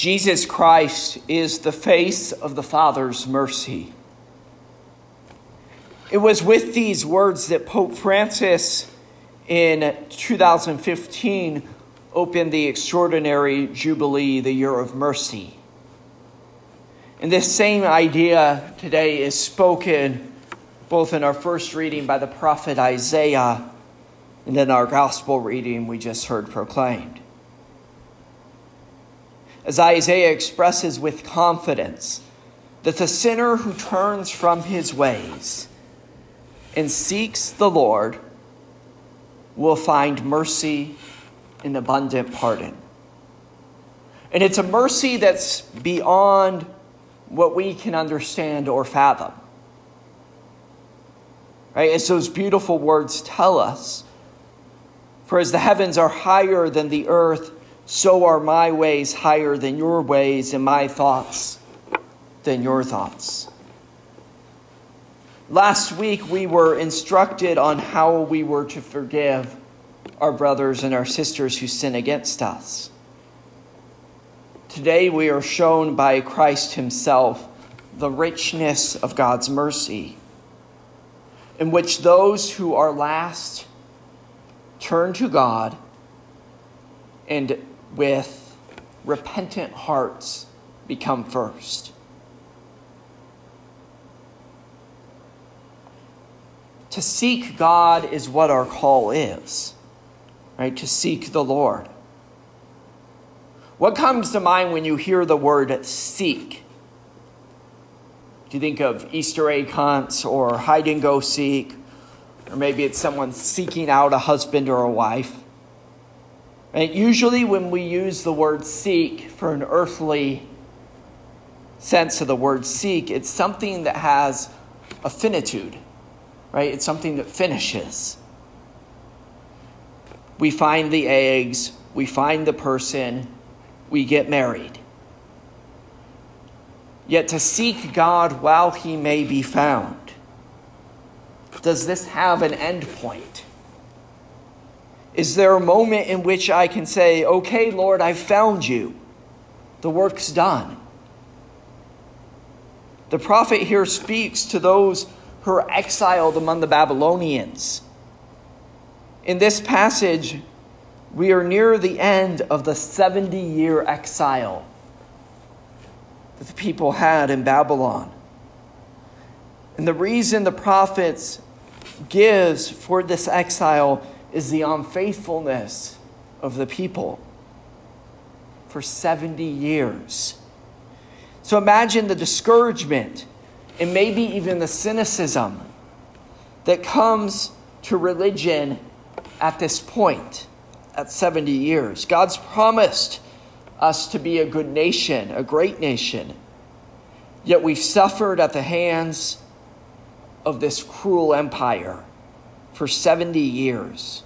Jesus Christ is the face of the Father's mercy. It was with these words that Pope Francis in 2015 opened the extraordinary Jubilee, the Year of Mercy. And this same idea today is spoken both in our first reading by the prophet Isaiah and in our gospel reading we just heard proclaimed as Isaiah expresses with confidence that the sinner who turns from his ways and seeks the Lord will find mercy and abundant pardon. And it's a mercy that's beyond what we can understand or fathom. Right? As those beautiful words tell us, for as the heavens are higher than the earth, so are my ways higher than your ways, and my thoughts than your thoughts. Last week, we were instructed on how we were to forgive our brothers and our sisters who sin against us. Today, we are shown by Christ Himself the richness of God's mercy, in which those who are last turn to God and with repentant hearts become first. To seek God is what our call is, right? To seek the Lord. What comes to mind when you hear the word seek? Do you think of Easter egg hunts or hide and go seek? Or maybe it's someone seeking out a husband or a wife. Right? Usually, when we use the word seek for an earthly sense of the word seek, it's something that has a finitude, right? It's something that finishes. We find the eggs, we find the person, we get married. Yet to seek God while he may be found, does this have an end point? Is there a moment in which I can say, Okay, Lord, I've found you? The work's done. The prophet here speaks to those who are exiled among the Babylonians. In this passage, we are near the end of the 70 year exile that the people had in Babylon. And the reason the prophets gives for this exile is the unfaithfulness of the people for 70 years. So imagine the discouragement and maybe even the cynicism that comes to religion at this point, at 70 years. God's promised us to be a good nation, a great nation, yet we've suffered at the hands of this cruel empire for 70 years.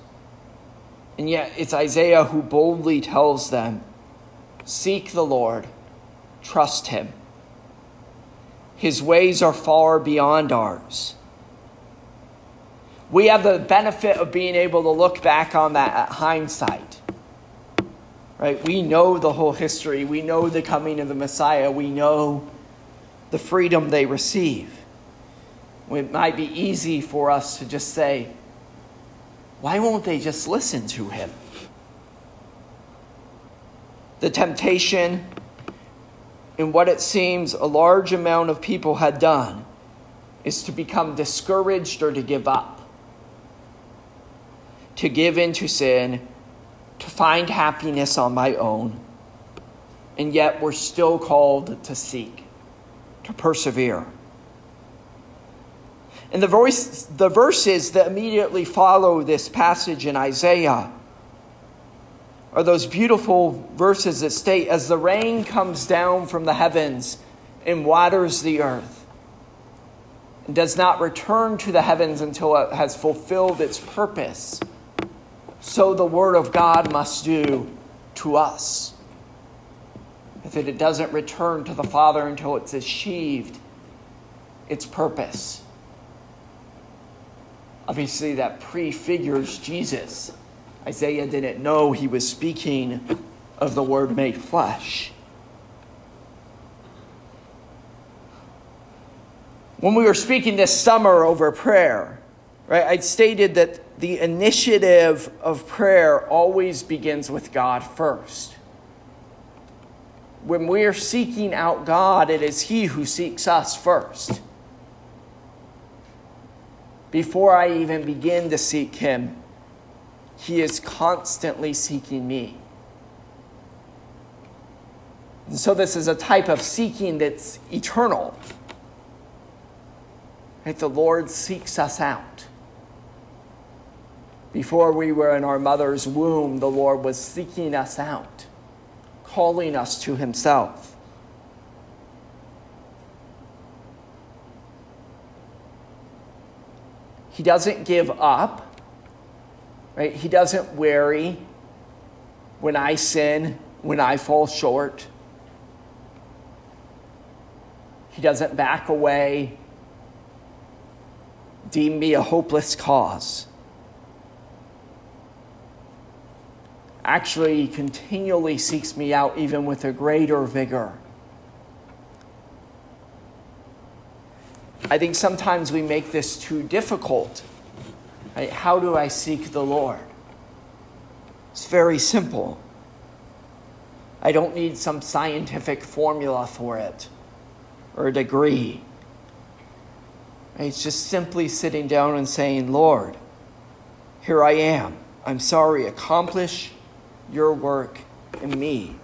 And yet it's Isaiah who boldly tells them Seek the Lord, trust him. His ways are far beyond ours. We have the benefit of being able to look back on that at hindsight. Right? We know the whole history. We know the coming of the Messiah. We know the freedom they receive. It might be easy for us to just say, why won't they just listen to him? The temptation in what it seems a large amount of people had done is to become discouraged or to give up, to give in to sin, to find happiness on my own. And yet we're still called to seek, to persevere. And the, voice, the verses that immediately follow this passage in Isaiah are those beautiful verses that state, As the rain comes down from the heavens and waters the earth, and does not return to the heavens until it has fulfilled its purpose, so the word of God must do to us. That it doesn't return to the Father until it's achieved its purpose. Obviously, that prefigures Jesus. Isaiah didn't know he was speaking of the Word made flesh. When we were speaking this summer over prayer, right, I'd stated that the initiative of prayer always begins with God first. When we are seeking out God, it is He who seeks us first. Before I even begin to seek Him, He is constantly seeking me. And so, this is a type of seeking that's eternal. Right? The Lord seeks us out. Before we were in our mother's womb, the Lord was seeking us out, calling us to Himself. He doesn't give up, right? He doesn't worry when I sin, when I fall short. He doesn't back away, deem me a hopeless cause. actually continually seeks me out even with a greater vigor. I think sometimes we make this too difficult. Right? How do I seek the Lord? It's very simple. I don't need some scientific formula for it or a degree. It's just simply sitting down and saying, Lord, here I am. I'm sorry. Accomplish your work in me.